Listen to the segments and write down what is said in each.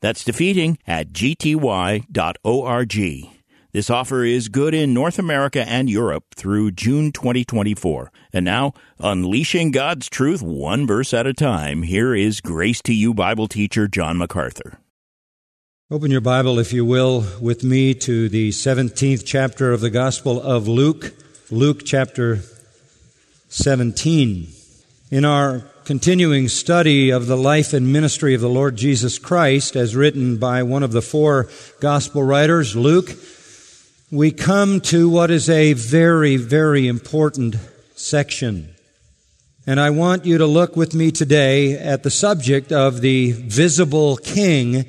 That's defeating at gty.org. This offer is good in North America and Europe through June 2024. And now, unleashing God's truth one verse at a time, here is Grace to You Bible teacher John MacArthur. Open your Bible, if you will, with me to the 17th chapter of the Gospel of Luke, Luke chapter 17. In our continuing study of the life and ministry of the Lord Jesus Christ, as written by one of the four gospel writers, Luke, we come to what is a very, very important section. And I want you to look with me today at the subject of the visible king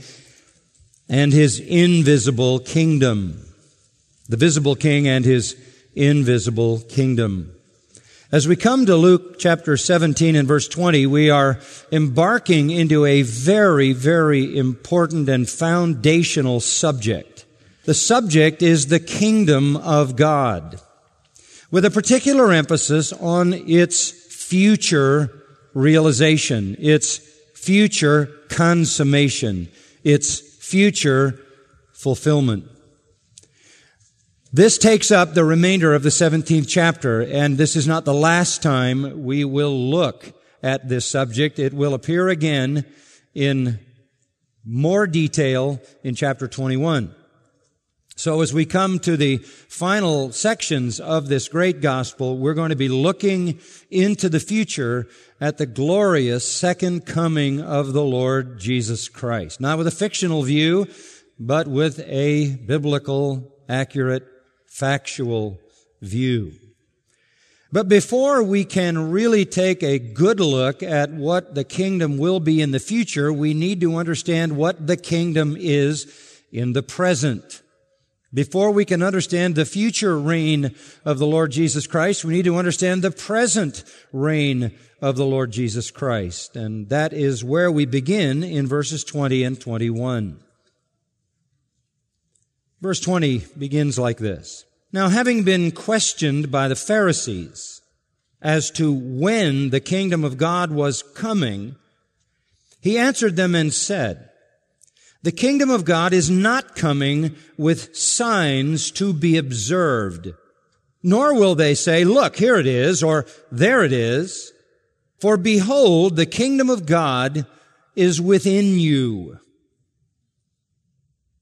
and his invisible kingdom. The visible king and his invisible kingdom. As we come to Luke chapter 17 and verse 20, we are embarking into a very, very important and foundational subject. The subject is the kingdom of God, with a particular emphasis on its future realization, its future consummation, its future fulfillment. This takes up the remainder of the 17th chapter, and this is not the last time we will look at this subject. It will appear again in more detail in chapter 21. So as we come to the final sections of this great gospel, we're going to be looking into the future at the glorious second coming of the Lord Jesus Christ. Not with a fictional view, but with a biblical, accurate factual view. But before we can really take a good look at what the kingdom will be in the future, we need to understand what the kingdom is in the present. Before we can understand the future reign of the Lord Jesus Christ, we need to understand the present reign of the Lord Jesus Christ. And that is where we begin in verses 20 and 21. Verse 20 begins like this. Now, having been questioned by the Pharisees as to when the kingdom of God was coming, he answered them and said, the kingdom of God is not coming with signs to be observed, nor will they say, look, here it is, or there it is. For behold, the kingdom of God is within you.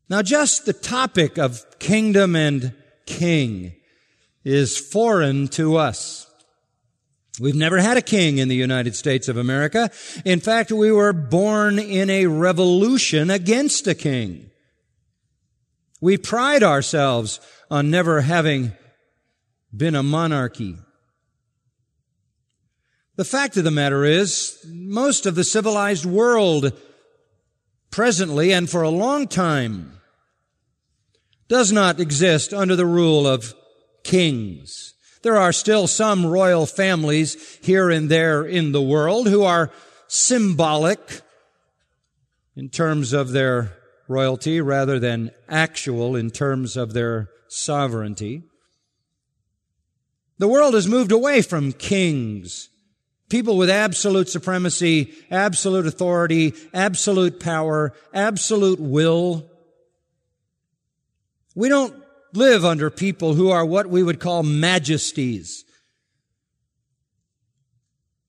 Now just the topic of kingdom and king is foreign to us. We've never had a king in the United States of America. In fact, we were born in a revolution against a king. We pride ourselves on never having been a monarchy. The fact of the matter is, most of the civilized world presently and for a long time does not exist under the rule of kings. There are still some royal families here and there in the world who are symbolic in terms of their royalty rather than actual in terms of their sovereignty. The world has moved away from kings, people with absolute supremacy, absolute authority, absolute power, absolute will, we don't live under people who are what we would call majesties,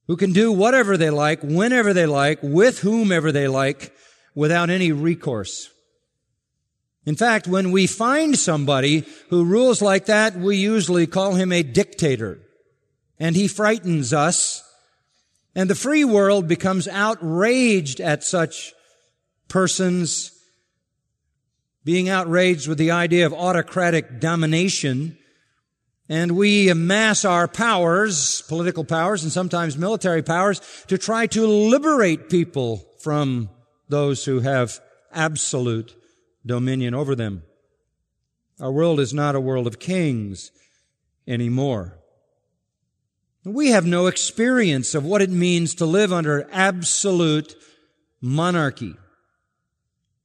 who can do whatever they like, whenever they like, with whomever they like, without any recourse. In fact, when we find somebody who rules like that, we usually call him a dictator. And he frightens us. And the free world becomes outraged at such persons being outraged with the idea of autocratic domination, and we amass our powers, political powers and sometimes military powers, to try to liberate people from those who have absolute dominion over them. Our world is not a world of kings anymore. We have no experience of what it means to live under absolute monarchy.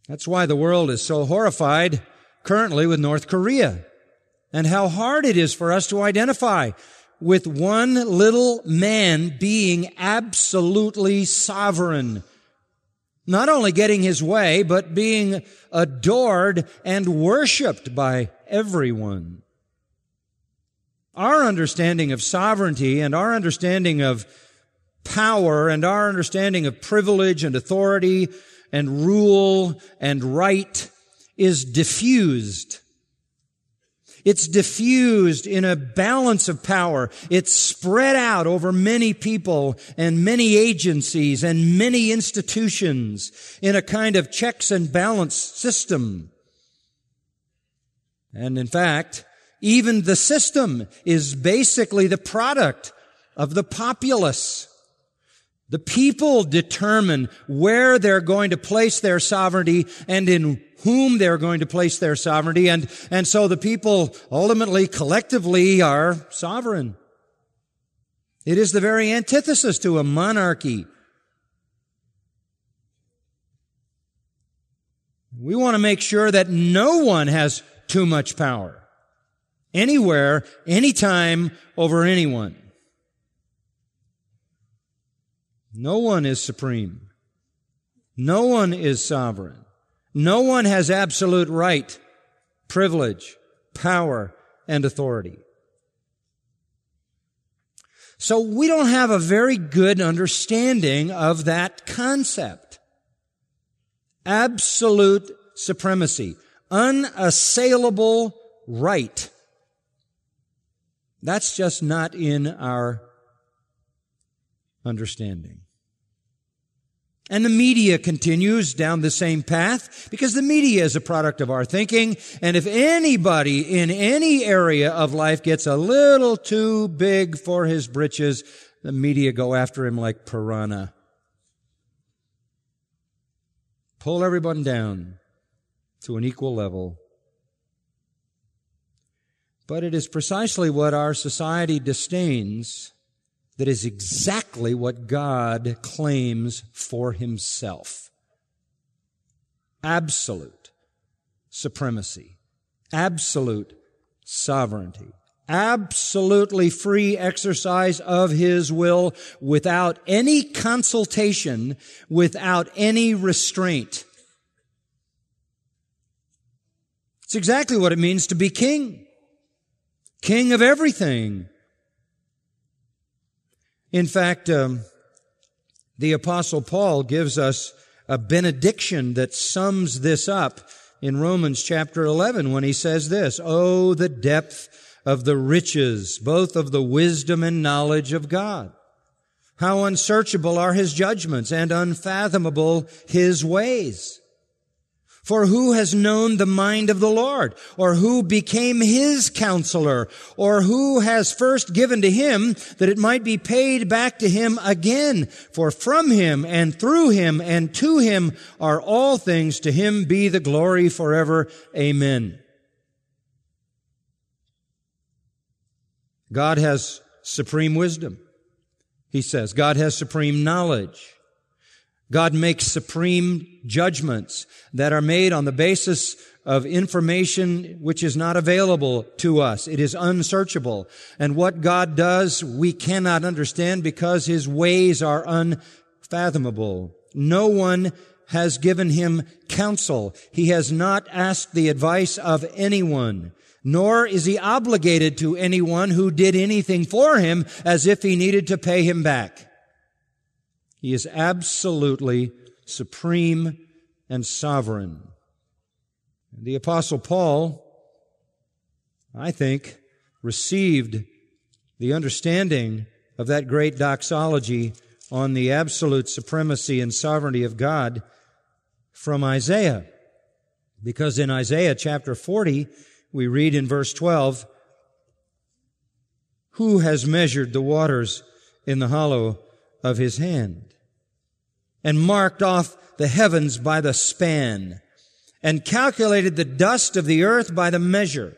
That's why the world is so horrified currently with North Korea and how hard it is for us to identify with one little man being absolutely sovereign. Not only getting his way, but being adored and worshiped by everyone. Our understanding of sovereignty and our understanding of power and our understanding of privilege and authority and rule and right is diffused. It's diffused in a balance of power. It's spread out over many people and many agencies and many institutions in a kind of checks and balance system. And in fact, even the system is basically the product of the populace. The people determine where they're going to place their sovereignty and in whom they're going to place their sovereignty. And, and so the people ultimately, collectively are sovereign. It is the very antithesis to a monarchy. We want to make sure that no one has too much power anywhere, anytime, over anyone. No one is supreme. No one is sovereign. No one has absolute right, privilege, power, and authority. So we don't have a very good understanding of that concept. Absolute supremacy. Unassailable right. That's just not in our understanding. And the media continues down the same path because the media is a product of our thinking. And if anybody in any area of life gets a little too big for his britches, the media go after him like piranha. Pull everyone down to an equal level but it is precisely what our society disdains that is exactly what God claims for himself. Absolute supremacy. Absolute sovereignty. Absolutely free exercise of his will without any consultation, without any restraint. It's exactly what it means to be king king of everything. In fact, um, the apostle Paul gives us a benediction that sums this up in Romans chapter 11 when he says this, Oh, the depth of the riches, both of the wisdom and knowledge of God. How unsearchable are his judgments and unfathomable his ways. For who has known the mind of the Lord? Or who became his counselor? Or who has first given to him that it might be paid back to him again? For from him and through him and to him are all things. To him be the glory forever. Amen. God has supreme wisdom. He says God has supreme knowledge. God makes supreme judgments that are made on the basis of information which is not available to us. It is unsearchable. And what God does, we cannot understand because His ways are unfathomable. No one has given Him counsel. He has not asked the advice of anyone. Nor is he obligated to anyone who did anything for him as if he needed to pay him back. He is absolutely supreme and sovereign. The apostle Paul, I think, received the understanding of that great doxology on the absolute supremacy and sovereignty of God from Isaiah. Because in Isaiah chapter 40, we read in verse 12, Who has measured the waters in the hollow of his hand? And marked off the heavens by the span and calculated the dust of the earth by the measure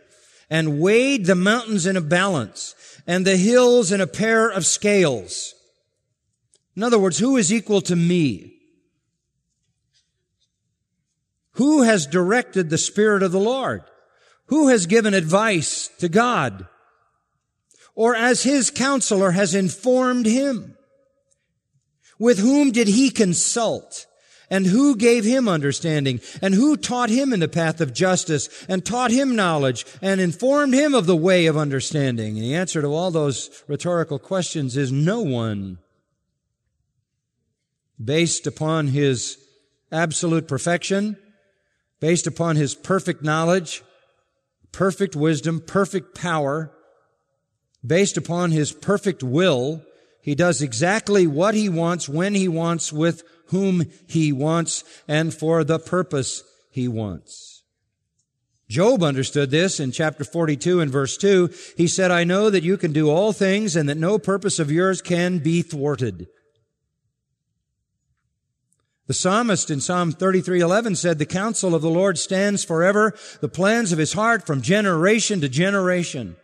and weighed the mountains in a balance and the hills in a pair of scales. In other words, who is equal to me? Who has directed the Spirit of the Lord? Who has given advice to God? Or as his counselor has informed him? With whom did he consult? And who gave him understanding? And who taught him in the path of justice and taught him knowledge and informed him of the way of understanding? And the answer to all those rhetorical questions is no one. Based upon his absolute perfection, based upon his perfect knowledge, perfect wisdom, perfect power, based upon his perfect will, he does exactly what he wants, when he wants, with whom he wants, and for the purpose he wants. Job understood this in chapter 42 and verse 2. He said, I know that you can do all things and that no purpose of yours can be thwarted. The psalmist in Psalm 33:11 said, "The counsel of the Lord stands forever, the plans of his heart from generation to generation."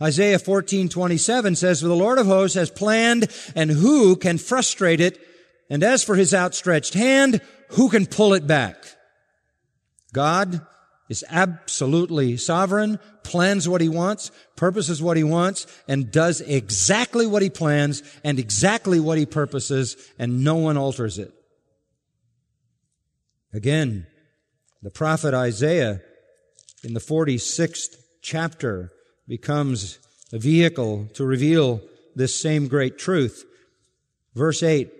Isaiah 14:27 says, "For the Lord of hosts has planned, and who can frustrate it? And as for his outstretched hand, who can pull it back?" God is absolutely sovereign, plans what he wants, purposes what he wants, and does exactly what he plans and exactly what he purposes, and no one alters it. Again, the prophet Isaiah in the 46th chapter becomes a vehicle to reveal this same great truth. Verse 8,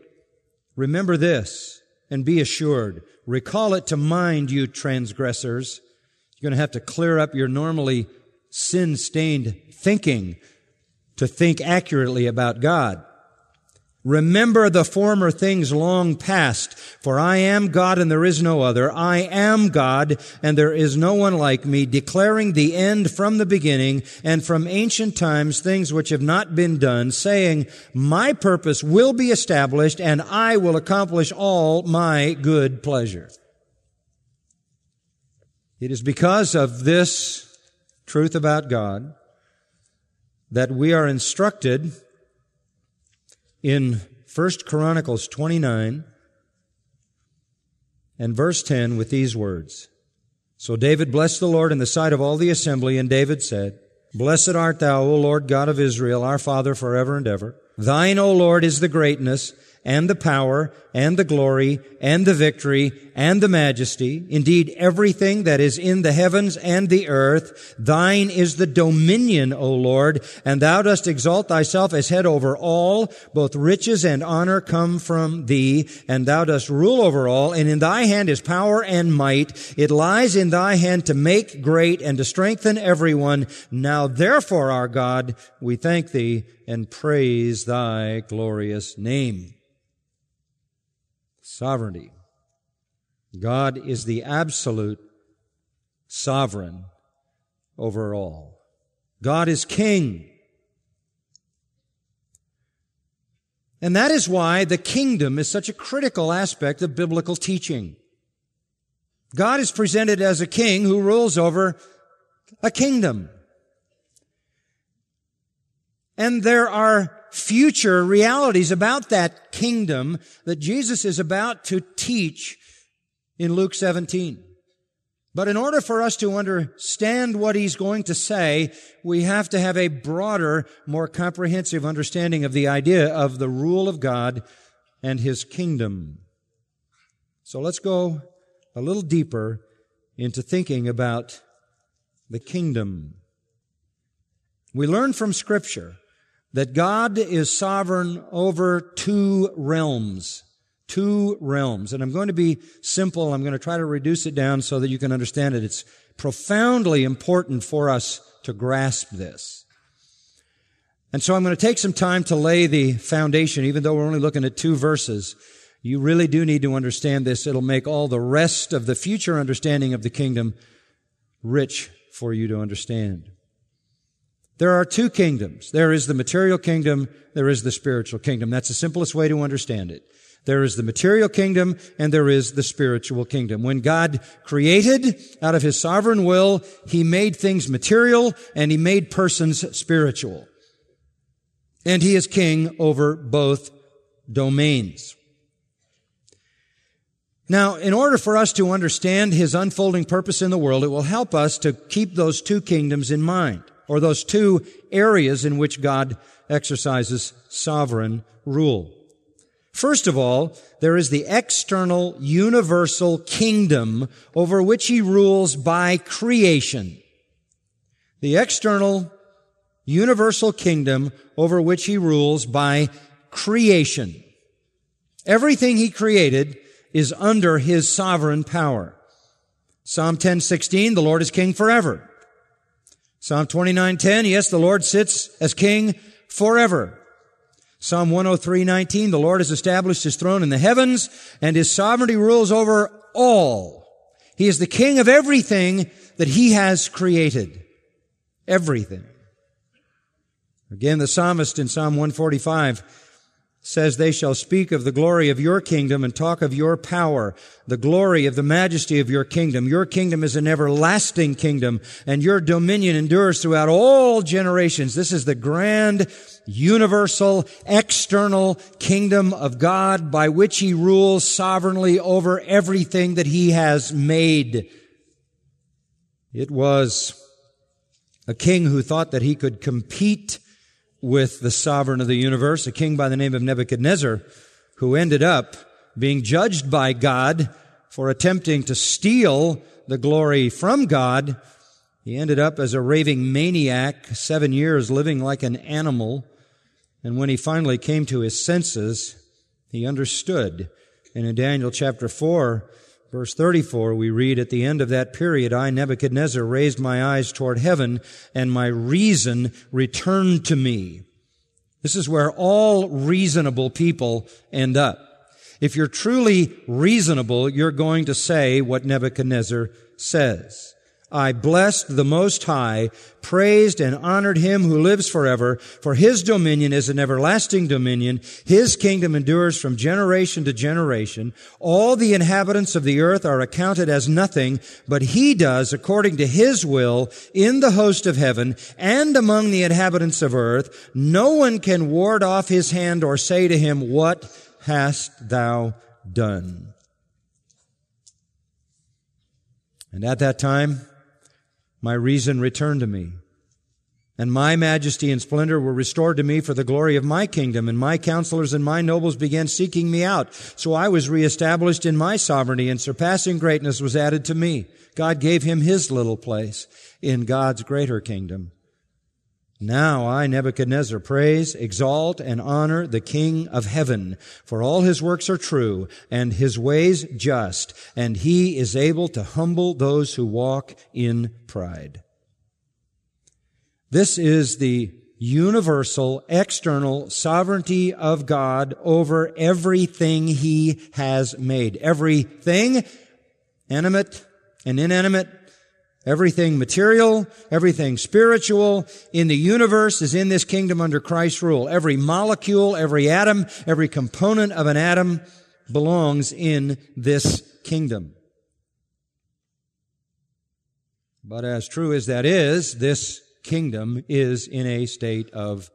remember this and be assured. Recall it to mind, you transgressors. You're going to have to clear up your normally sin-stained thinking to think accurately about God. Remember the former things long past, for I am God and there is no other. I am God and there is no one like me, declaring the end from the beginning and from ancient times things which have not been done, saying, my purpose will be established and I will accomplish all my good pleasure. It is because of this truth about God that we are instructed in 1 Chronicles 29 and verse 10 with these words. So David blessed the Lord in the sight of all the assembly, and David said, Blessed art thou, O Lord God of Israel, our Father forever and ever. Thine, O Lord, is the greatness and the power and the glory and the victory and the majesty. Indeed, everything that is in the heavens and the earth, thine is the dominion, O Lord, and thou dost exalt thyself as head over all. Both riches and honor come from thee, and thou dost rule over all, and in thy hand is power and might. It lies in thy hand to make great and to strengthen everyone. Now therefore, our God, we thank thee and praise thy glorious name sovereignty. God is the absolute sovereign over all. God is king. And that is why the kingdom is such a critical aspect of biblical teaching. God is presented as a king who rules over a kingdom. And there are future realities about that kingdom that Jesus is about to teach in Luke 17. But in order for us to understand what he's going to say, we have to have a broader, more comprehensive understanding of the idea of the rule of God and his kingdom. So let's go a little deeper into thinking about the kingdom. We learn from scripture that God is sovereign over two realms. Two realms. And I'm going to be simple. I'm going to try to reduce it down so that you can understand it. It's profoundly important for us to grasp this. And so I'm going to take some time to lay the foundation, even though we're only looking at two verses. You really do need to understand this. It'll make all the rest of the future understanding of the kingdom rich for you to understand. There are two kingdoms. There is the material kingdom. There is the spiritual kingdom. That's the simplest way to understand it. There is the material kingdom and there is the spiritual kingdom. When God created out of his sovereign will, he made things material and he made persons spiritual. And he is king over both domains. Now, in order for us to understand his unfolding purpose in the world, it will help us to keep those two kingdoms in mind, or those two areas in which God exercises sovereign rule. First of all, there is the external universal kingdom over which he rules by creation. The external universal kingdom over which he rules by creation. Everything he created is under his sovereign power. Psalm 10:16, the Lord is king forever. Psalm 29:10, yes, the Lord sits as king forever. Psalm 103:19 The Lord has established his throne in the heavens and his sovereignty rules over all. He is the king of everything that he has created. Everything. Again, the psalmist in Psalm 145 says, They shall speak of the glory of your kingdom and talk of your power, the glory of the majesty of your kingdom. Your kingdom is an everlasting kingdom, and your dominion endures throughout all generations. This is the grand, universal, external kingdom of God by which he rules sovereignly over everything that he has made. It was a king who thought that he could compete with the sovereign of the universe, a king by the name of Nebuchadnezzar, who ended up being judged by God for attempting to steal the glory from God. He ended up as a raving maniac, seven years living like an animal. And when he finally came to his senses, he understood. And in Daniel chapter 4, Verse 34, we read, At the end of that period, I, Nebuchadnezzar, raised my eyes toward heaven, and my reason returned to me. This is where all reasonable people end up. If you're truly reasonable, you're going to say what Nebuchadnezzar says. I blessed the Most High, praised and honored Him who lives forever, for His dominion is an everlasting dominion. His kingdom endures from generation to generation. All the inhabitants of the earth are accounted as nothing, but He does according to His will in the host of heaven and among the inhabitants of earth. No one can ward off His hand or say to Him, What hast Thou done? And at that time, my reason returned to me. And my majesty and splendor were restored to me for the glory of my kingdom, and my counselors and my nobles began seeking me out. So I was reestablished in my sovereignty, and surpassing greatness was added to me. God gave him his little place in God's greater kingdom. Now I, Nebuchadnezzar, praise, exalt, and honor the King of heaven, for all his works are true, and his ways just, and he is able to humble those who walk in pride. This is the universal, external sovereignty of God over everything he has made. Everything, animate and inanimate, Everything material, everything spiritual in the universe is in this kingdom under Christ's rule. Every molecule, every atom, every component of an atom belongs in this kingdom. But as true as that is, this kingdom is in a state of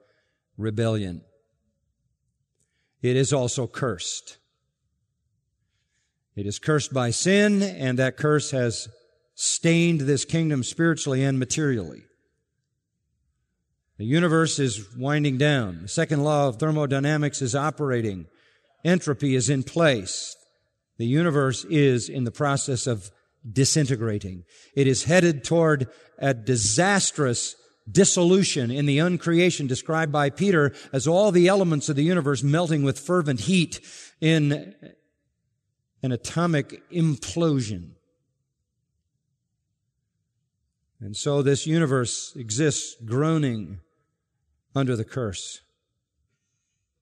rebellion. It is also cursed. It is cursed by sin, and that curse has stained this kingdom spiritually and materially. The universe is winding down. The second law of thermodynamics is operating. Entropy is in place. The universe is in the process of disintegrating. It is headed toward a disastrous dissolution in the uncreation described by Peter as all the elements of the universe melting with fervent heat in an atomic implosion. And so this universe exists groaning under the curse.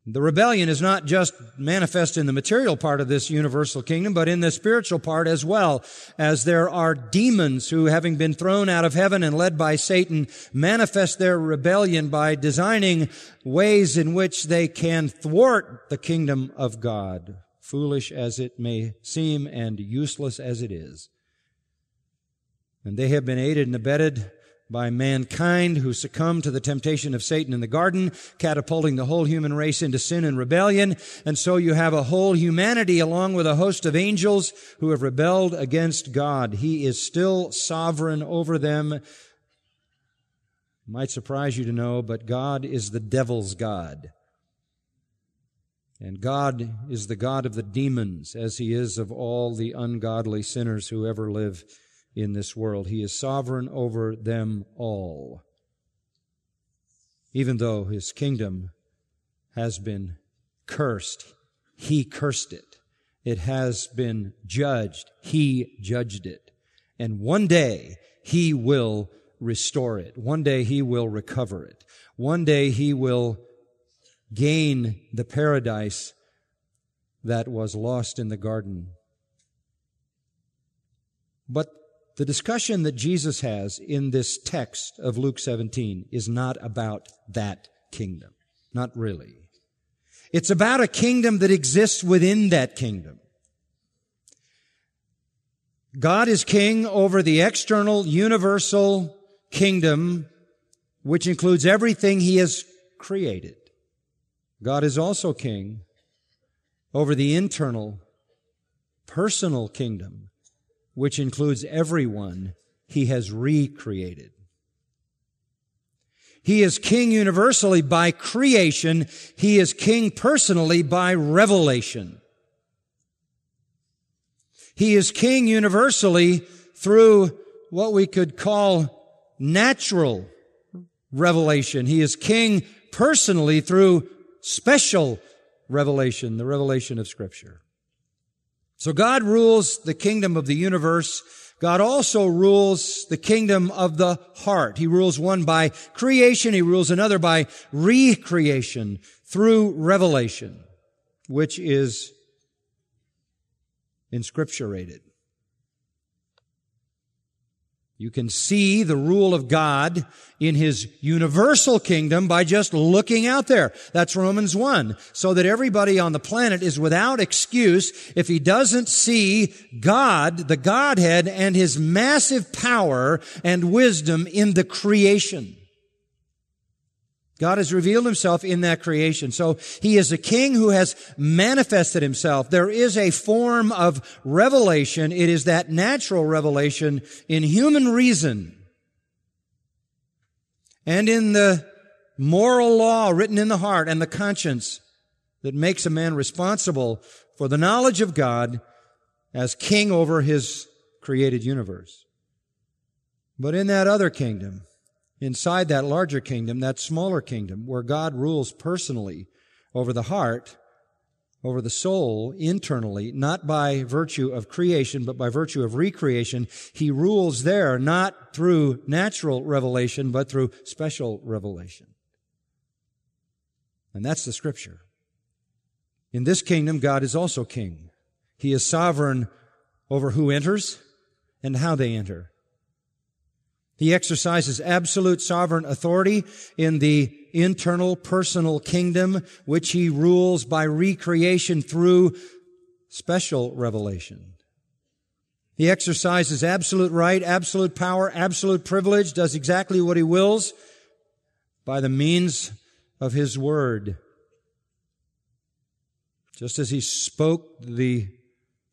The rebellion is not just manifest in the material part of this universal kingdom, but in the spiritual part as well, as there are demons who, having been thrown out of heaven and led by Satan, manifest their rebellion by designing ways in which they can thwart the kingdom of God. foolish as it may seem and useless as it is. And they have been aided and abetted by mankind who succumbed to the temptation of Satan in the garden, catapulting the whole human race into sin and rebellion. And so you have a whole humanity along with a host of angels who have rebelled against God. He is still sovereign over them. Might surprise you to know, but God is the devil's God. And God is the God of the demons as he is of all the ungodly sinners who ever live in this world. He is sovereign over them all. Even though his kingdom has been cursed, he cursed it. It has been judged, he judged it. And one day he will restore it. One day he will recover it. One day he will gain the paradise that was lost in the garden. But the discussion that Jesus has in this text of Luke 17 is not about that kingdom. Not really. It's about a kingdom that exists within that kingdom. God is king over the external, universal kingdom, which includes everything he has created. God is also king over the internal, personal kingdom, which includes everyone he has recreated. He is king universally by creation. He is king personally by revelation. He is king universally through what we could call natural revelation. He is king personally through special revelation, the revelation of scripture. So God rules the kingdom of the universe. God also rules the kingdom of the heart. He rules one by creation. He rules another by recreation through revelation, which is inscripturated. You can see the rule of God in His universal kingdom by just looking out there. That's Romans 1. So that everybody on the planet is without excuse if he doesn't see God, the Godhead, and His massive power and wisdom in the creation. God has revealed himself in that creation. So he is a king who has manifested himself. There is a form of revelation. It is that natural revelation in human reason and in the moral law written in the heart and the conscience that makes a man responsible for the knowledge of God as king over his created universe. But in that other kingdom, inside that larger kingdom, that smaller kingdom, where God rules personally over the heart, over the soul internally, not by virtue of creation, but by virtue of recreation. He rules there not through natural revelation, but through special revelation. And that's the scripture. In this kingdom, God is also king. He is sovereign over who enters and how they enter. He exercises absolute sovereign authority in the internal personal kingdom, which he rules by recreation through special revelation. He exercises absolute right, absolute power, absolute privilege, does exactly what he wills by the means of his word. Just as he spoke the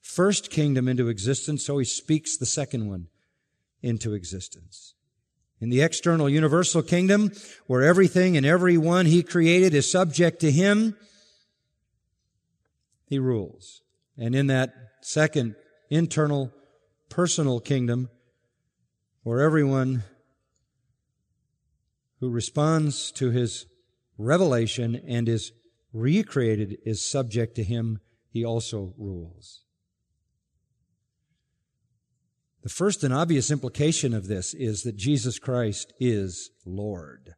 first kingdom into existence, so he speaks the second one into existence. In the external universal kingdom, where everything and everyone he created is subject to him, he rules. And in that second internal personal kingdom, where everyone who responds to his revelation and is recreated is subject to him, he also rules. The first and obvious implication of this is that Jesus Christ is Lord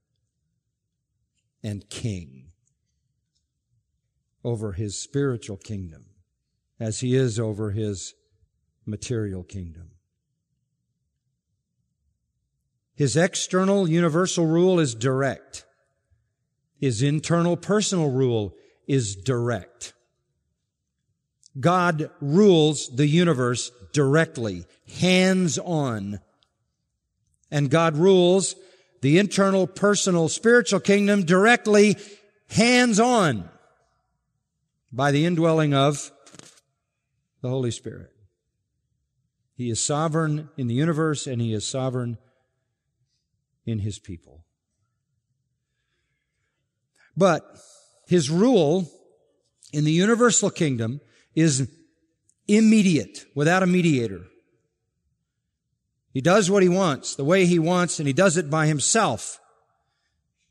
and King over his spiritual kingdom as he is over his material kingdom. His external universal rule is direct. His internal personal rule is direct. God rules the universe directly, hands on. And God rules the internal, personal, spiritual kingdom directly, hands on by the indwelling of the Holy Spirit. He is sovereign in the universe and he is sovereign in his people. But his rule in the universal kingdom is immediate, without a mediator. He does what he wants, the way he wants, and he does it by himself.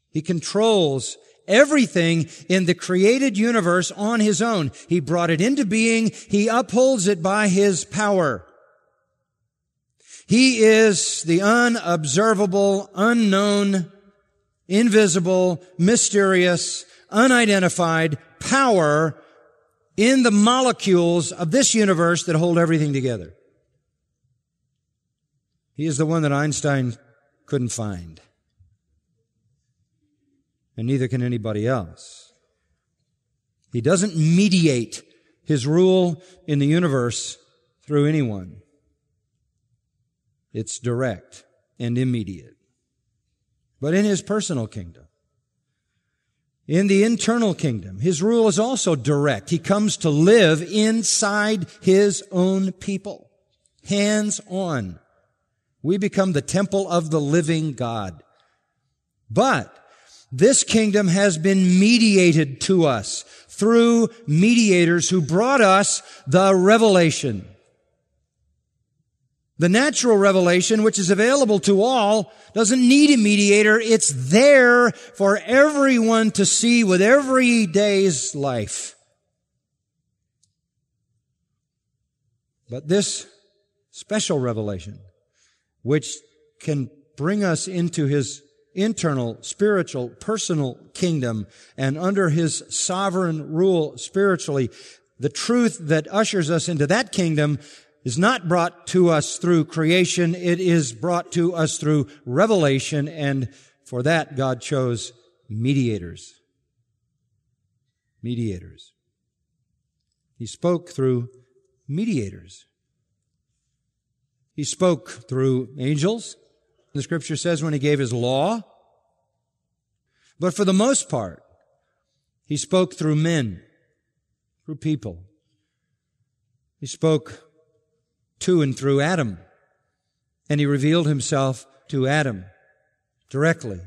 He controls everything in the created universe on his own. He brought it into being. He upholds it by his power. He is the unobservable, unknown, invisible, mysterious, unidentified power in the molecules of this universe that hold everything together. He is the one that Einstein couldn't find. And neither can anybody else. He doesn't mediate his rule in the universe through anyone. It's direct and immediate. But in his personal kingdom, in the internal kingdom, his rule is also direct. He comes to live inside his own people. Hands on. We become the temple of the living God. But this kingdom has been mediated to us through mediators who brought us the revelation. The natural revelation, which is available to all, doesn't need a mediator. It's there for everyone to see with every day's life. But this special revelation, which can bring us into his internal, spiritual, personal kingdom and under his sovereign rule spiritually, the truth that ushers us into that kingdom is not brought to us through creation. It is brought to us through revelation. And for that, God chose mediators. Mediators. He spoke through mediators. He spoke through angels. The scripture says when he gave his law. But for the most part, he spoke through men, through people. He spoke to and through Adam. And he revealed himself to Adam directly.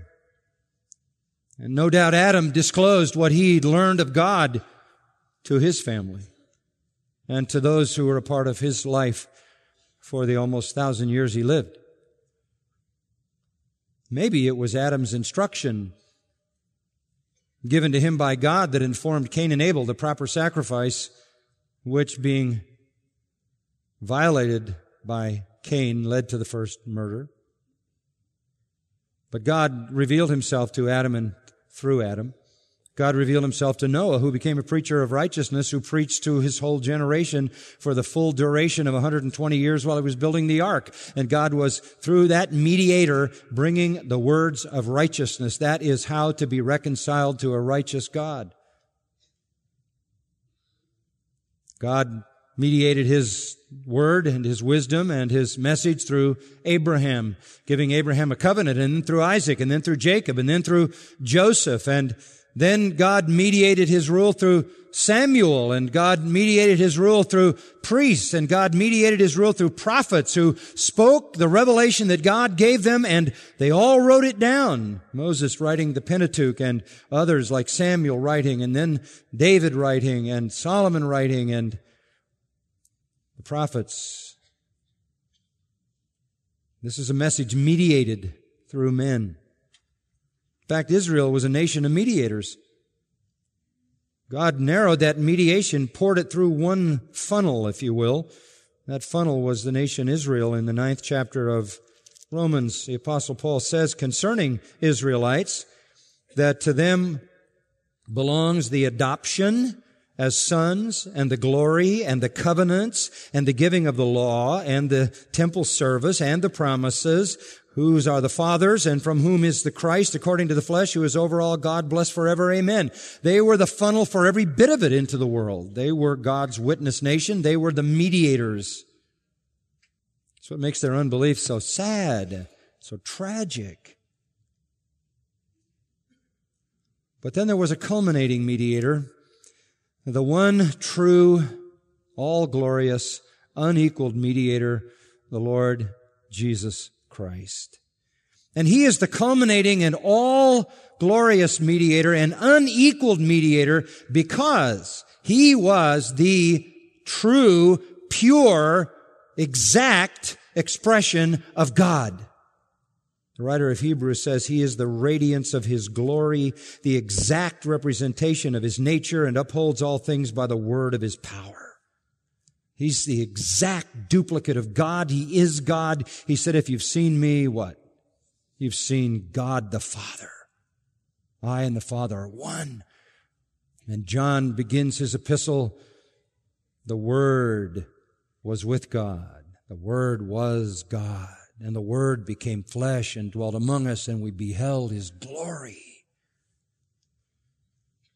And no doubt Adam disclosed what he'd learned of God to his family and to those who were a part of his life for the almost thousand years he lived. Maybe it was Adam's instruction given to him by God that informed Cain and Abel the proper sacrifice, which being violated by Cain led to the first murder. But God revealed himself to Adam and through Adam. God revealed himself to Noah, who became a preacher of righteousness, who preached to his whole generation for the full duration of 120 years while he was building the ark. And God was, through that mediator, bringing the words of righteousness. That is how to be reconciled to a righteous God. God mediated his word and his wisdom and his message through Abraham, giving Abraham a covenant, and then through Isaac, and then through Jacob, and then through Joseph, and then God mediated his rule through Samuel, and God mediated his rule through priests, and God mediated his rule through prophets who spoke the revelation that God gave them, and they all wrote it down. Moses writing the Pentateuch, and others like Samuel writing, and then David writing, and Solomon writing, and the prophets. This is a message mediated through men. In fact, Israel was a nation of mediators. God narrowed that mediation, poured it through one funnel, if you will. That funnel was the nation Israel in the ninth chapter of Romans. The apostle Paul says concerning Israelites that to them belongs the adoption as sons and the glory and the covenants and the giving of the law and the temple service and the promises, whose are the fathers and from whom is the Christ according to the flesh, who is over all God, blessed forever. Amen. They were the funnel for every bit of it into the world. They were God's witness nation. They were the mediators. That's what makes their unbelief so sad, so tragic. But then there was a culminating mediator, the one true, all glorious, unequaled mediator, the Lord Jesus Christ. And he is the culminating and all glorious mediator and unequaled mediator because he was the true, pure, exact expression of God. The writer of Hebrews says he is the radiance of his glory, the exact representation of his nature, and upholds all things by the word of his power. He's the exact duplicate of God. He is God. He said, if you've seen me, what? You've seen God the Father. I and the Father are one. And John begins his epistle, the Word was with God. The Word was God. And the Word became flesh and dwelt among us, and we beheld His glory.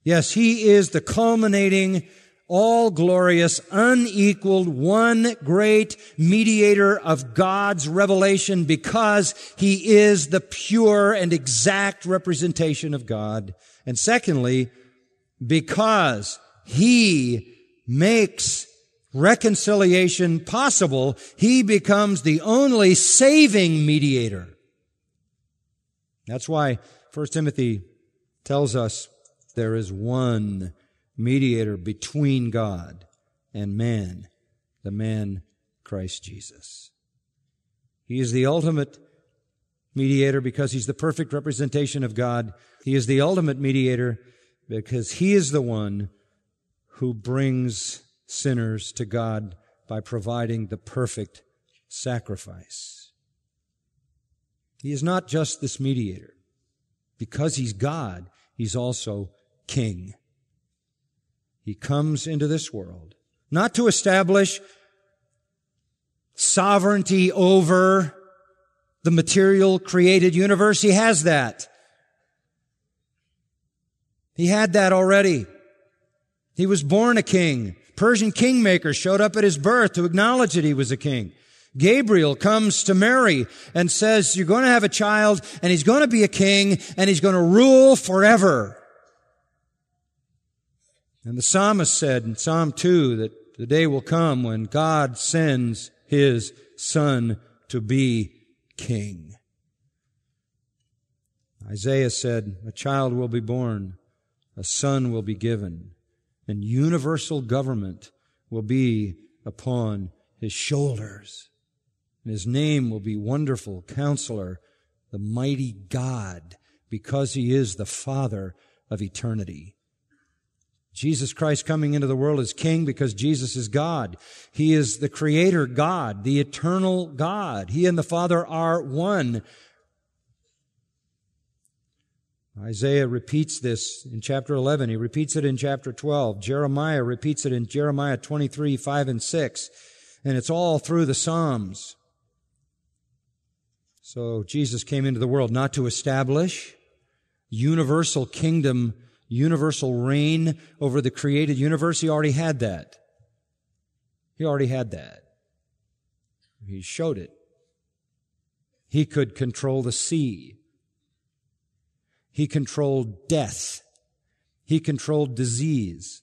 Yes, He is the culminating, all glorious, unequaled, one great mediator of God's revelation because He is the pure and exact representation of God. And secondly, because He makes reconciliation possible, he becomes the only saving mediator. That's why 1 Timothy tells us there is one mediator between God and man, the man Christ Jesus. He is the ultimate mediator because he's the perfect representation of God. He is the ultimate mediator because he is the one who brings sinners to God by providing the perfect sacrifice. He is not just this mediator. Because he's God, he's also king. He comes into this world not to establish sovereignty over the material created universe. He has that. He had that already. He was born a king. Persian kingmaker showed up at his birth to acknowledge that he was a king. Gabriel comes to Mary and says, you're going to have a child and he's going to be a king and he's going to rule forever. And the psalmist said in Psalm 2 that the day will come when God sends his son to be king. Isaiah said, a child will be born, a son will be given and universal government will be upon his shoulders. And his name will be Wonderful Counselor, the Mighty God, because he is the Father of eternity. Jesus Christ coming into the world as King because Jesus is God. He is the Creator God, the eternal God. He and the Father are one. Isaiah repeats this in chapter 11. He repeats it in chapter 12. Jeremiah repeats it in Jeremiah 23, 5 and 6. And it's all through the Psalms. So Jesus came into the world not to establish universal kingdom, universal reign over the created universe. He already had that. He already had that. He showed it. He could control the sea. He controlled death. He controlled disease.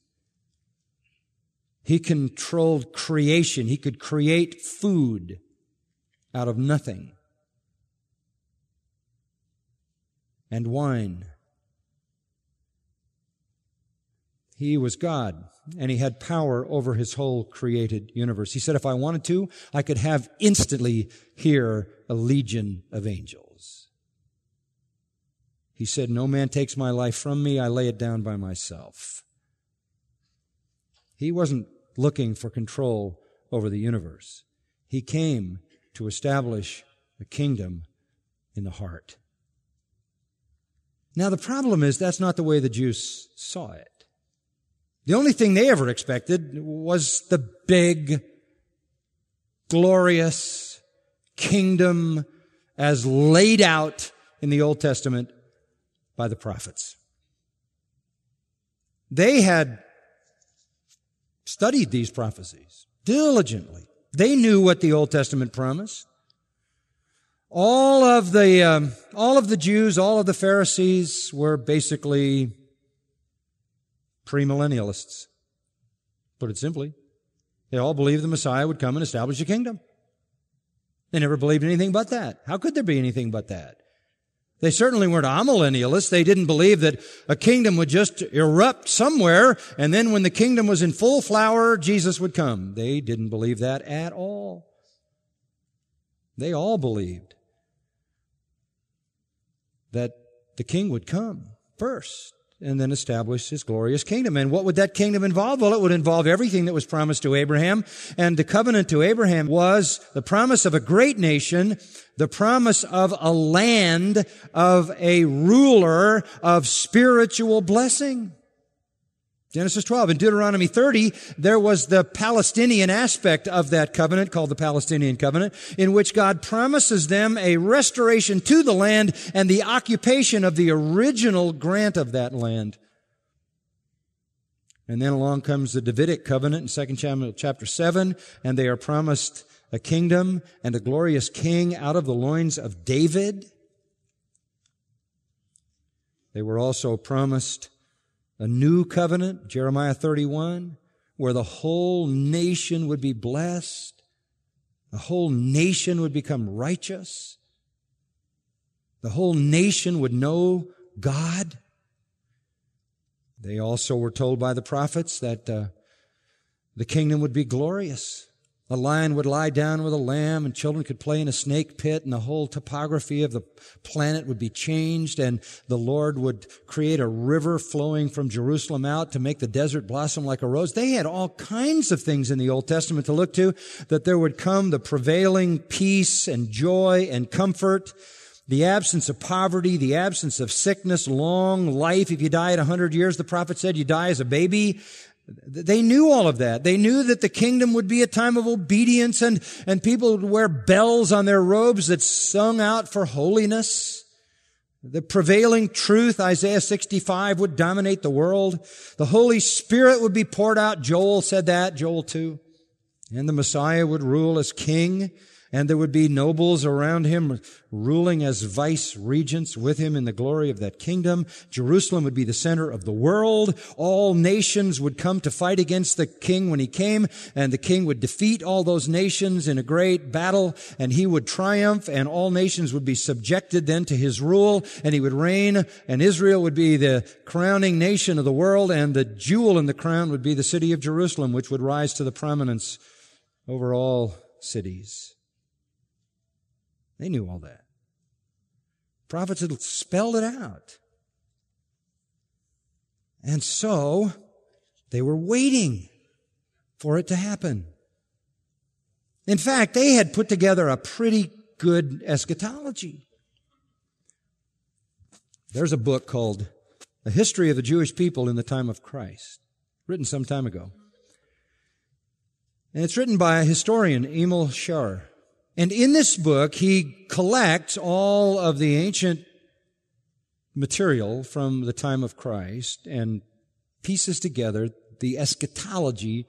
He controlled creation. He could create food out of nothing. And wine. He was God and he had power over his whole created universe. He said, if I wanted to, I could have instantly here a legion of angels. He said, No man takes my life from me, I lay it down by myself. He wasn't looking for control over the universe. He came to establish a kingdom in the heart. Now, the problem is that's not the way the Jews saw it. The only thing they ever expected was the big, glorious kingdom as laid out in the Old Testament by the prophets. They had studied these prophecies diligently. They knew what the Old Testament promised. All of the um, all of the Jews, all of the Pharisees were basically premillennialists. Put it simply, they all believed the Messiah would come and establish a kingdom. They never believed anything but that. How could there be anything but that? They certainly weren't amillennialists. They didn't believe that a kingdom would just erupt somewhere and then when the kingdom was in full flower, Jesus would come. They didn't believe that at all. They all believed that the king would come first and then establish his glorious kingdom. And what would that kingdom involve? Well, it would involve everything that was promised to Abraham. And the covenant to Abraham was the promise of a great nation, the promise of a land, of a ruler, of spiritual blessing. Genesis 12. In Deuteronomy 30, there was the Palestinian aspect of that covenant called the Palestinian covenant in which God promises them a restoration to the land and the occupation of the original grant of that land. And then along comes the Davidic covenant in 2 Samuel chapter 7, and they are promised a kingdom and a glorious king out of the loins of David. They were also promised a new covenant, Jeremiah 31, where the whole nation would be blessed. The whole nation would become righteous. The whole nation would know God. They also were told by the prophets that uh, the kingdom would be glorious. A lion would lie down with a lamb and children could play in a snake pit and the whole topography of the planet would be changed and the Lord would create a river flowing from Jerusalem out to make the desert blossom like a rose. They had all kinds of things in the Old Testament to look to that there would come the prevailing peace and joy and comfort the absence of poverty, the absence of sickness, long life. If you die at 100 years, the prophet said you die as a baby. They knew all of that. They knew that the kingdom would be a time of obedience and, and people would wear bells on their robes that sung out for holiness. The prevailing truth, Isaiah 65, would dominate the world. The Holy Spirit would be poured out. Joel said that, Joel 2. And the Messiah would rule as king and there would be nobles around him ruling as vice regents with him in the glory of that kingdom. Jerusalem would be the center of the world. All nations would come to fight against the king when he came, and the king would defeat all those nations in a great battle, and he would triumph, and all nations would be subjected then to his rule, and he would reign, and Israel would be the crowning nation of the world, and the jewel in the crown would be the city of Jerusalem, which would rise to the prominence over all cities. They knew all that. Prophets had spelled it out. And so they were waiting for it to happen. In fact, they had put together a pretty good eschatology. There's a book called A History of the Jewish People in the Time of Christ, written some time ago. And it's written by a historian, Emil Schürer. And in this book, he collects all of the ancient material from the time of Christ and pieces together the eschatology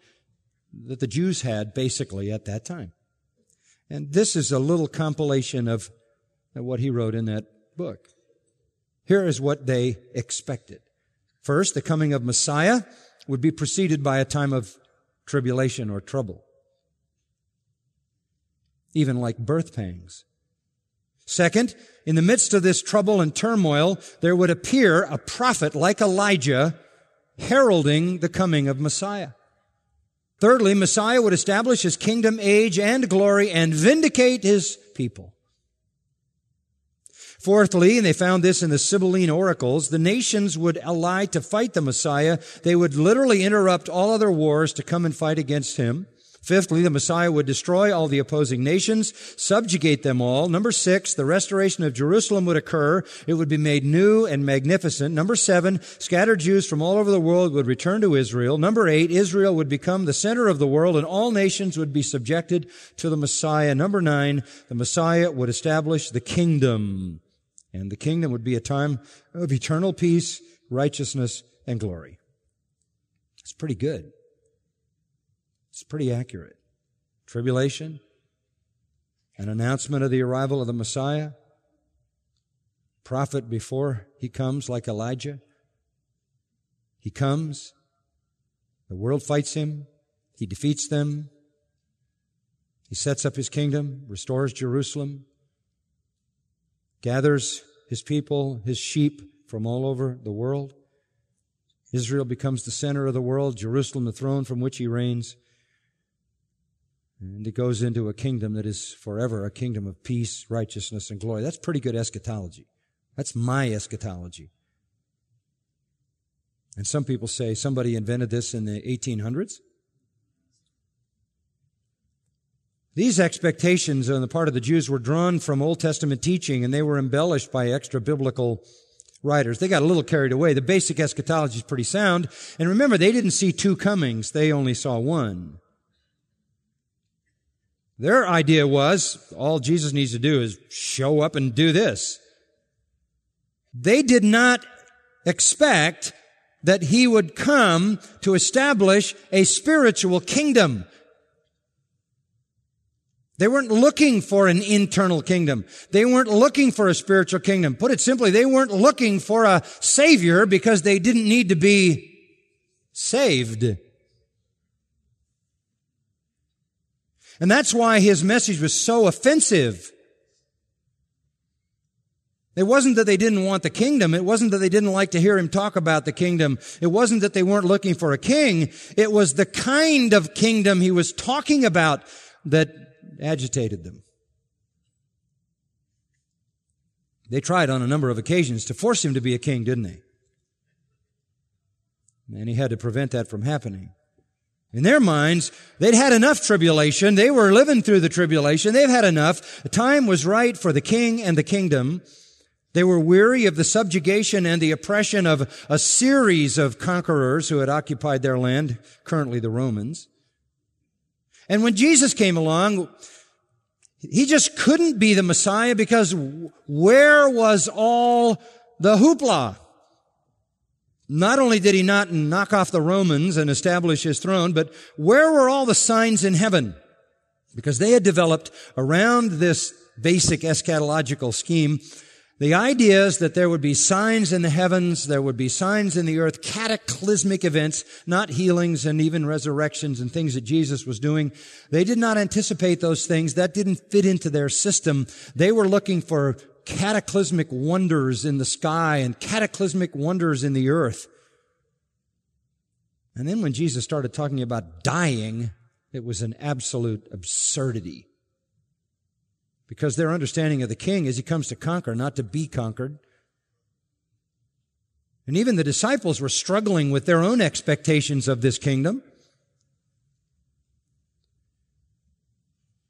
that the Jews had basically at that time. And this is a little compilation of what he wrote in that book. Here is what they expected. First, the coming of Messiah would be preceded by a time of tribulation or trouble even like birth pangs. Second, in the midst of this trouble and turmoil, there would appear a prophet like Elijah heralding the coming of Messiah. Thirdly, Messiah would establish his kingdom, age, and glory and vindicate his people. Fourthly, and they found this in the Sibylline oracles, the nations would ally to fight the Messiah. They would literally interrupt all other wars to come and fight against him. Fifthly, the Messiah would destroy all the opposing nations, subjugate them all. Number six, the restoration of Jerusalem would occur. It would be made new and magnificent. Number seven, scattered Jews from all over the world would return to Israel. Number eight, Israel would become the center of the world and all nations would be subjected to the Messiah. Number nine, the Messiah would establish the kingdom. And the kingdom would be a time of eternal peace, righteousness, and glory. It's pretty good. It's pretty accurate. Tribulation, an announcement of the arrival of the Messiah, prophet before he comes like Elijah. He comes, the world fights him, he defeats them, he sets up his kingdom, restores Jerusalem, gathers his people, his sheep from all over the world. Israel becomes the center of the world, Jerusalem the throne from which he reigns. And it goes into a kingdom that is forever a kingdom of peace, righteousness, and glory. That's pretty good eschatology. That's my eschatology. And some people say somebody invented this in the 1800s. These expectations on the part of the Jews were drawn from Old Testament teaching and they were embellished by extra biblical writers. They got a little carried away. The basic eschatology is pretty sound. And remember, they didn't see two comings. They only saw one. Their idea was all Jesus needs to do is show up and do this. They did not expect that he would come to establish a spiritual kingdom. They weren't looking for an internal kingdom. They weren't looking for a spiritual kingdom. Put it simply, they weren't looking for a savior because they didn't need to be saved. And that's why his message was so offensive. It wasn't that they didn't want the kingdom. It wasn't that they didn't like to hear him talk about the kingdom. It wasn't that they weren't looking for a king. It was the kind of kingdom he was talking about that agitated them. They tried on a number of occasions to force him to be a king, didn't they? And he had to prevent that from happening. In their minds, they'd had enough tribulation. They were living through the tribulation. They've had enough. The time was right for the king and the kingdom. They were weary of the subjugation and the oppression of a series of conquerors who had occupied their land, currently the Romans. And when Jesus came along, he just couldn't be the Messiah because where was all the hoopla? Not only did he not knock off the Romans and establish his throne, but where were all the signs in heaven? Because they had developed around this basic eschatological scheme the idea is that there would be signs in the heavens, there would be signs in the earth, cataclysmic events, not healings and even resurrections and things that Jesus was doing. They did not anticipate those things. That didn't fit into their system. They were looking for cataclysmic wonders in the sky and cataclysmic wonders in the earth. And then when Jesus started talking about dying, it was an absolute absurdity. Because their understanding of the king is he comes to conquer, not to be conquered. And even the disciples were struggling with their own expectations of this kingdom.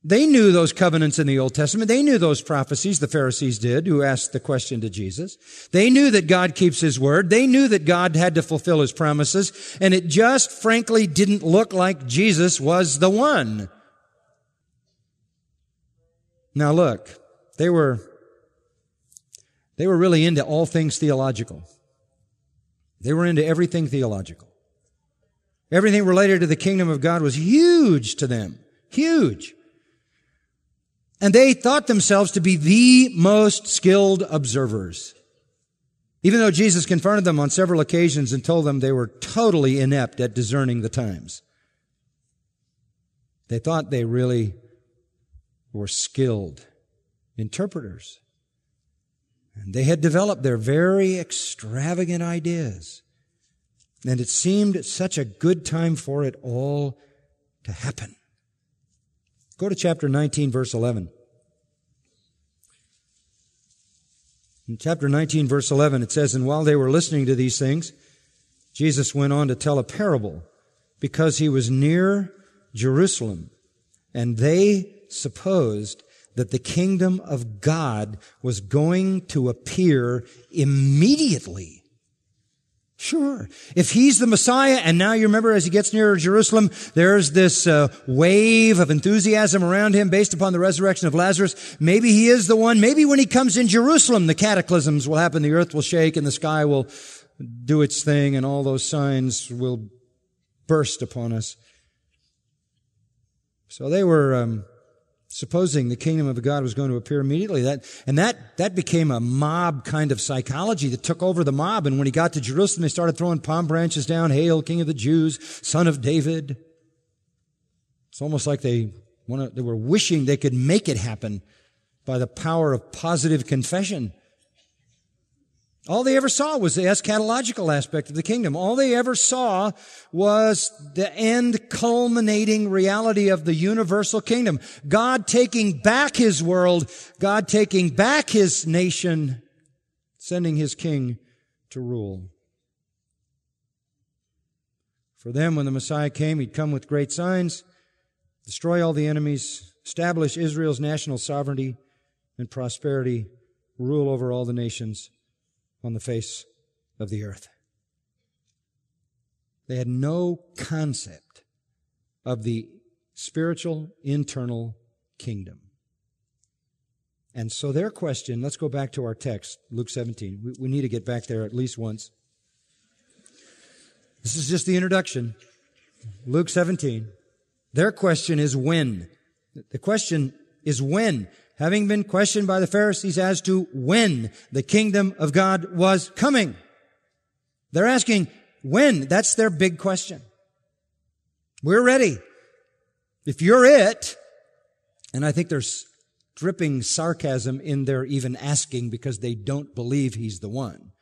They knew those covenants in the Old Testament. They knew those prophecies, the Pharisees did, who asked the question to Jesus. They knew that God keeps His word. They knew that God had to fulfill His promises. And it just frankly didn't look like Jesus was the one. Now look, they were, they were really into all things theological. They were into everything theological. Everything related to the kingdom of God was huge to them. Huge. And they thought themselves to be the most skilled observers. Even though Jesus confronted them on several occasions and told them they were totally inept at discerning the times. They thought they really were skilled interpreters. And they had developed their very extravagant ideas. And it seemed such a good time for it all to happen. Go to chapter 19, verse 11. In chapter 19, verse 11, it says, And while they were listening to these things, Jesus went on to tell a parable because he was near Jerusalem. And they supposed that the kingdom of God was going to appear immediately. Sure. If he's the Messiah, and now you remember as he gets nearer Jerusalem, there's this uh, wave of enthusiasm around him based upon the resurrection of Lazarus. Maybe he is the one. Maybe when he comes in Jerusalem, the cataclysms will happen, the earth will shake, and the sky will do its thing, and all those signs will burst upon us. So they were um, supposing the kingdom of God was going to appear immediately. That, and that, that became a mob kind of psychology that took over the mob. And when he got to Jerusalem, they started throwing palm branches down. Hail, King of the Jews, son of David. It's almost like they, they were wishing they could make it happen by the power of positive confession. All they ever saw was the eschatological aspect of the kingdom. All they ever saw was the end culminating reality of the universal kingdom. God taking back his world, God taking back his nation, sending his king to rule. For them, when the Messiah came, he'd come with great signs, destroy all the enemies, establish Israel's national sovereignty and prosperity, rule over all the nations on the face of the earth. They had no concept of the spiritual internal kingdom. And so their question, let's go back to our text, Luke 17. We, we, need to get back there at least once. This is just the introduction. Luke 17. Their question is when. The question is when having been questioned by the Pharisees as to when the kingdom of God was coming. They're asking when. That's their big question. We're ready. If you're it, and I think there's dripping sarcasm in their even asking because they don't believe he's the one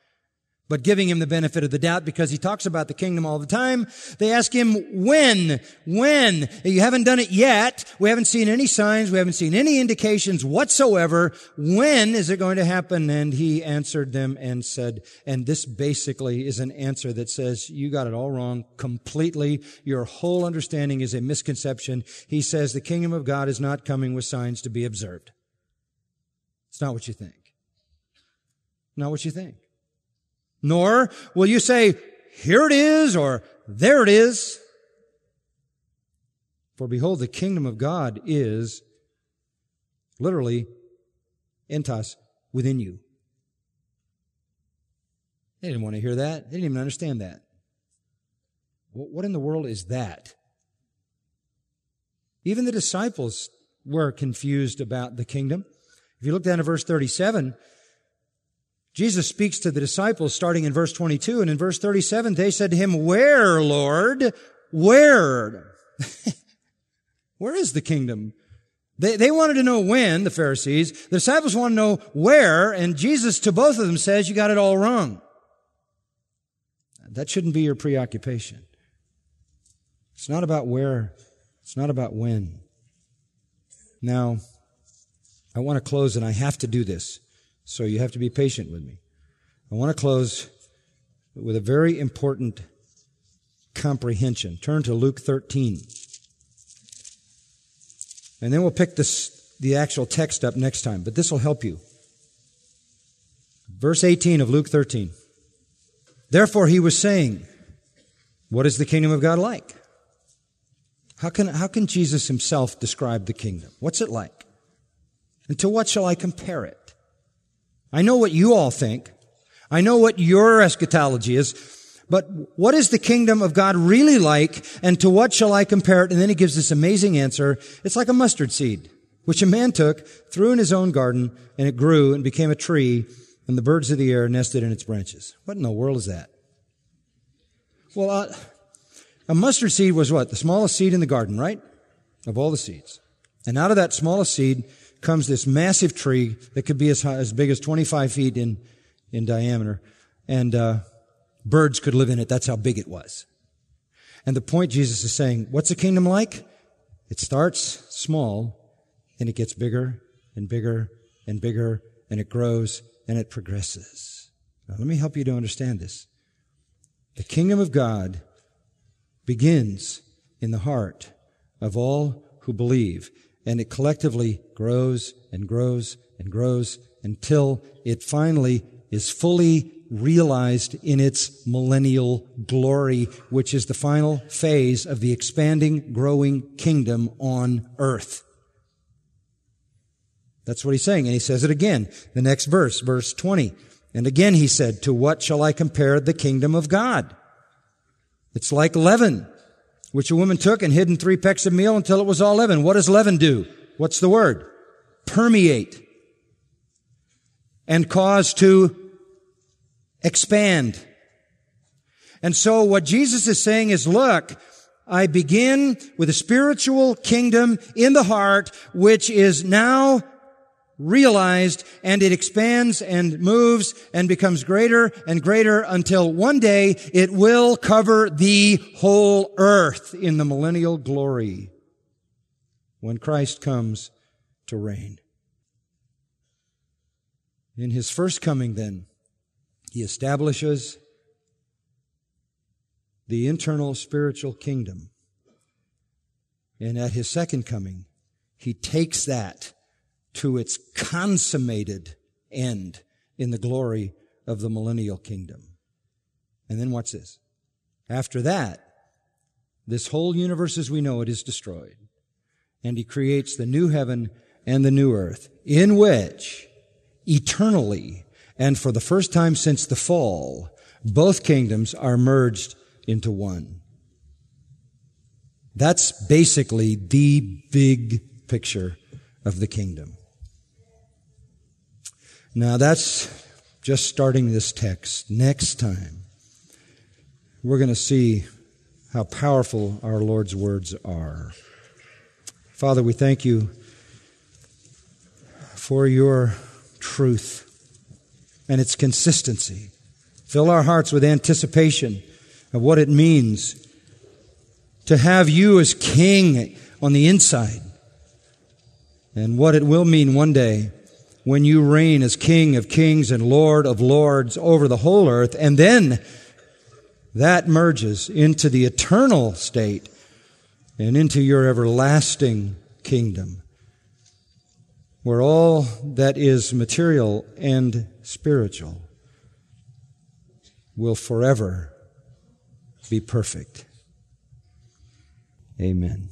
but giving him the benefit of the doubt because he talks about the kingdom all the time. They ask him, when? When? You haven't done it yet. We haven't seen any signs. We haven't seen any indications whatsoever. When is it going to happen? And he answered them and said, and this basically is an answer that says, you got it all wrong completely. Your whole understanding is a misconception. He says the kingdom of God is not coming with signs to be observed. It's not what you think. Not what you think. Nor will you say, here it is or there it is. For behold, the kingdom of God is literally entos within you. They didn't want to hear that. They didn't even understand that. What in the world is that? Even the disciples were confused about the kingdom. If you look down at verse 37, Jesus speaks to the disciples starting in verse 22 and in verse 37 they said to him, where, Lord? Where? where is the kingdom? They, they wanted to know when, the Pharisees. The disciples want to know where, and Jesus to both of them says, you got it all wrong. That shouldn't be your preoccupation. It's not about where. It's not about when. Now, I want to close and I have to do this. So you have to be patient with me. I want to close with a very important comprehension. Turn to Luke 13. And then we'll pick this, the actual text up next time, but this will help you. Verse 18 of Luke 13. Therefore he was saying, what is the kingdom of God like? How can, how can Jesus himself describe the kingdom? What's it like? And to what shall I compare it? I know what you all think. I know what your eschatology is. But what is the kingdom of God really like? And to what shall I compare it? And then he gives this amazing answer. It's like a mustard seed, which a man took, threw in his own garden, and it grew and became a tree, and the birds of the air nested in its branches. What in the world is that? Well, uh, a mustard seed was what? The smallest seed in the garden, right? Of all the seeds. And out of that smallest seed, comes this massive tree that could be as high, as big as 25 feet in, in diameter. And, uh, birds could live in it. That's how big it was. And the point Jesus is saying, what's a kingdom like? It starts small and it gets bigger and bigger and bigger and it grows and it progresses. Now let me help you to understand this. The kingdom of God begins in the heart of all who believe. And it collectively grows and grows and grows until it finally is fully realized in its millennial glory, which is the final phase of the expanding, growing kingdom on earth. That's what he's saying. And he says it again. The next verse, verse 20. And again he said, to what shall I compare the kingdom of God? It's like leaven, which a woman took and hid in three pecks of meal until it was all leaven. What does leaven do? What's the word? Permeate. And cause to expand. And so what Jesus is saying is, look, I begin with a spiritual kingdom in the heart, which is now realized and it expands and moves and becomes greater and greater until one day it will cover the whole earth in the millennial glory when Christ comes to reign. In his first coming then, he establishes the internal spiritual kingdom. And at his second coming, he takes that to its consummated end in the glory of the millennial kingdom. And then watch this. After that, this whole universe as we know it is destroyed. And he creates the new heaven and the new earth in which eternally and for the first time since the fall, both kingdoms are merged into one. That's basically the big picture of the kingdom. Now that's just starting this text. Next time, we're going to see how powerful our Lord's words are. Father, we thank you for your truth and its consistency. Fill our hearts with anticipation of what it means to have you as king on the inside and what it will mean one day when you reign as King of kings and Lord of lords over the whole earth, and then that merges into the eternal state and into your everlasting kingdom, where all that is material and spiritual will forever be perfect. Amen.